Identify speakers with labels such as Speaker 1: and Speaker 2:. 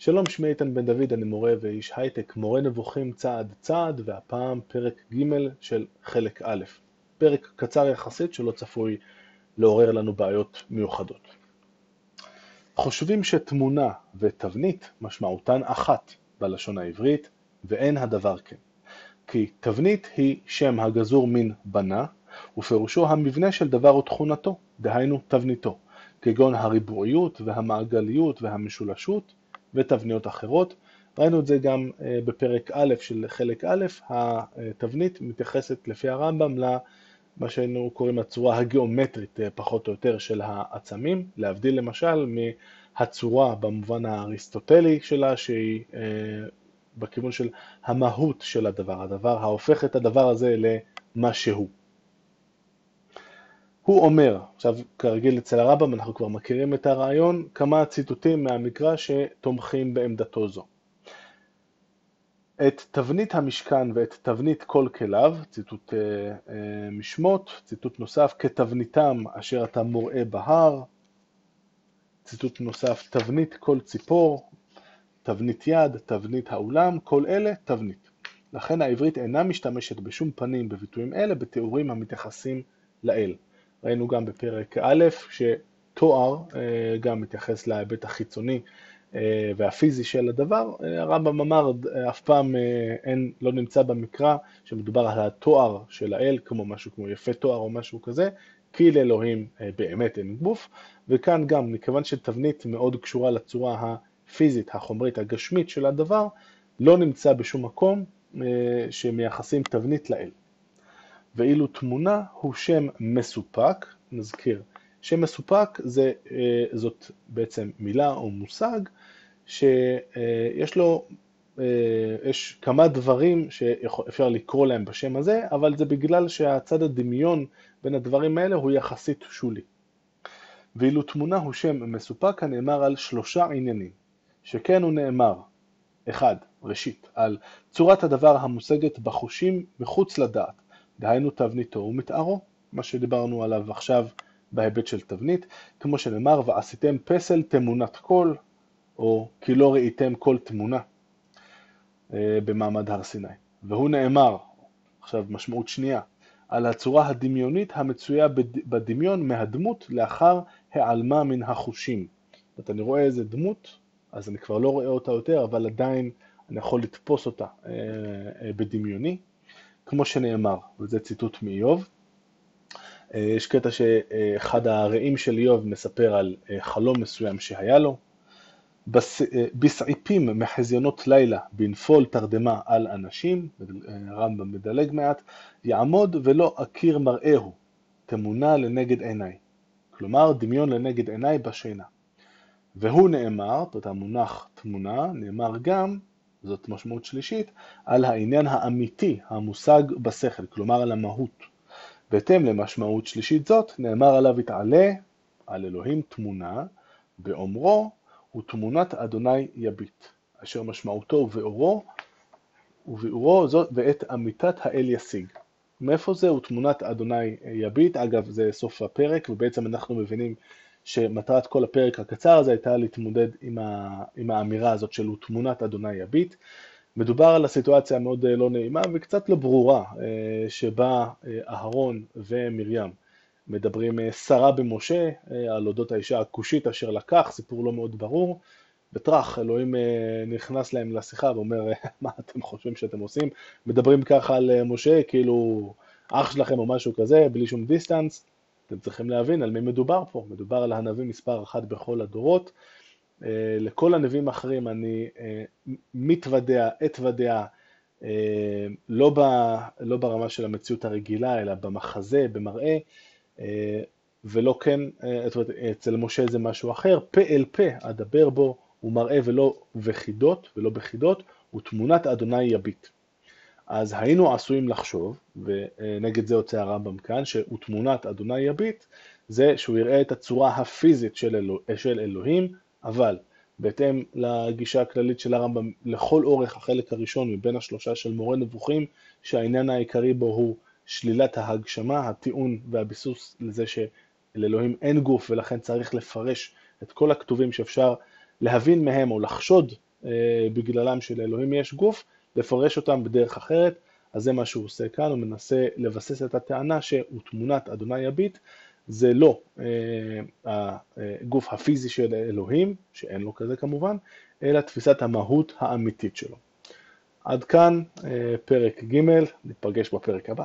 Speaker 1: שלום, שמי איתן בן דוד, אני מורה ואיש הייטק, מורה נבוכים צעד צעד, והפעם פרק ג' של חלק א', פרק קצר יחסית שלא צפוי לעורר לנו בעיות מיוחדות. חושבים שתמונה ותבנית משמעותן אחת בלשון העברית, ואין הדבר כן. כי תבנית היא שם הגזור מן בנה, ופירושו המבנה של דבר ותכונתו, דהיינו תבניתו, כגון הריבועיות והמעגליות והמשולשות, ותבניות אחרות. ראינו את זה גם אה, בפרק א' של חלק א', התבנית מתייחסת לפי הרמב"ם למה שהיינו קוראים הצורה הגיאומטרית אה, פחות או יותר של העצמים, להבדיל למשל מהצורה במובן האריסטוטלי שלה שהיא אה, בכיוון של המהות של הדבר, הדבר ההופך את הדבר הזה למה שהוא. הוא אומר, עכשיו כרגיל אצל הרמב"ם אנחנו כבר מכירים את הרעיון, כמה ציטוטים מהמקרא שתומכים בעמדתו זו. את תבנית המשכן ואת תבנית כל כליו, ציטוט אה, אה, משמות, ציטוט נוסף, כתבניתם אשר אתה מוראה בהר, ציטוט נוסף, תבנית כל ציפור, תבנית יד, תבנית האולם, כל אלה תבנית. לכן העברית אינה משתמשת בשום פנים בביטויים אלה בתיאורים המתייחסים לאל. ראינו גם בפרק א', שתואר אה, גם מתייחס להיבט החיצוני אה, והפיזי של הדבר. אה, הרמב"ם אמר, אף פעם אין, לא נמצא במקרא שמדובר על התואר של האל, כמו משהו כמו יפה תואר או משהו כזה, כי לאלוהים באמת אין גוף, וכאן גם, מכיוון שתבנית מאוד קשורה לצורה הפיזית, החומרית, הגשמית של הדבר, לא נמצא בשום מקום שמייחסים תבנית לאל. ואילו תמונה הוא שם מסופק, נזכיר, שם מסופק זה, אה, זאת בעצם מילה או מושג שיש לו, אה, יש כמה דברים שאפשר לקרוא להם בשם הזה, אבל זה בגלל שהצד הדמיון בין הדברים האלה הוא יחסית שולי. ואילו תמונה הוא שם מסופק הנאמר על שלושה עניינים, שכן הוא נאמר, אחד, ראשית, על צורת הדבר המושגת בחושים מחוץ לדעת, דהיינו תבניתו ומתארו, מה שדיברנו עליו עכשיו בהיבט של תבנית, כמו שנאמר, ועשיתם פסל תמונת קול, או כי לא ראיתם כל תמונה אה, במעמד הר סיני. והוא נאמר, עכשיו משמעות שנייה, על הצורה הדמיונית המצויה בדמיון מהדמות לאחר העלמה מן החושים. זאת אומרת, אני רואה איזה דמות, אז אני כבר לא רואה אותה יותר, אבל עדיין אני יכול לתפוס אותה אה, אה, בדמיוני. כמו שנאמר, וזה ציטוט מאיוב. אה, יש קטע שאחד הרעים של איוב מספר על אה, חלום מסוים שהיה לו. אה, בסעיפים מחזיונות לילה בנפול תרדמה על אנשים, הרמב"ם מדלג מעט, יעמוד ולא אכיר מראהו, תמונה לנגד עיניי. כלומר, דמיון לנגד עיניי בשינה. והוא נאמר, זאת אומרת המונח תמונה, נאמר גם זאת משמעות שלישית, על העניין האמיתי המושג בשכל, כלומר על המהות. בהתאם למשמעות שלישית זאת, נאמר עליו יתעלה על אלוהים תמונה, באומרו ותמונת אדוני יביט, אשר משמעותו ובאורו, ובאורו זאת ואת אמיתת האל ישיג. מאיפה זה? ותמונת אדוני יביט, אגב זה סוף הפרק, ובעצם אנחנו מבינים שמטרת כל הפרק הקצר הזה הייתה להתמודד עם, ה, עם האמירה הזאת של תמונת אדוני יביט. מדובר על הסיטואציה המאוד אה, לא נעימה וקצת לא ברורה אה, שבה אה, אהרון ומרים מדברים שרה במשה על אודות האישה הכושית אשר לקח, סיפור לא מאוד ברור, וטראח, אלוהים נכנס להם לשיחה ואומר, מה אתם חושבים שאתם עושים? מדברים ככה על משה כאילו אח שלכם או משהו כזה, בלי שום דיסטנס, אתם צריכים להבין על מי מדובר פה, מדובר על הנביא מספר אחת בכל הדורות. אה, לכל הנביאים האחרים אני אה, מתוודע, אתוודע, אה, לא, ב, לא ברמה של המציאות הרגילה, אלא במחזה, במראה, ולא כן, אצל משה זה משהו אחר, פה אל פה אדבר בו, הוא מראה ולא וחידות, ולא בחידות, ותמונת אדוני יביט. אז היינו עשויים לחשוב, ונגד זה יוצא הרמב"ם כאן, שהוא תמונת אדוני יביט, זה שהוא יראה את הצורה הפיזית של, אלוה, של אלוהים, אבל בהתאם לגישה הכללית של הרמב"ם, לכל אורך החלק הראשון מבין השלושה של מורה נבוכים, שהעניין העיקרי בו הוא שלילת ההגשמה, הטיעון והביסוס לזה שלאלוהים אין גוף ולכן צריך לפרש את כל הכתובים שאפשר להבין מהם או לחשוד בגללם שלאלוהים יש גוף, לפרש אותם בדרך אחרת, אז זה מה שהוא עושה כאן, הוא מנסה לבסס את הטענה שהוא תמונת אדוני הביט, זה לא הגוף הפיזי של אלוהים, שאין לו כזה כמובן, אלא תפיסת המהות האמיתית שלו. עד כאן פרק ג', ניפגש בפרק הבא.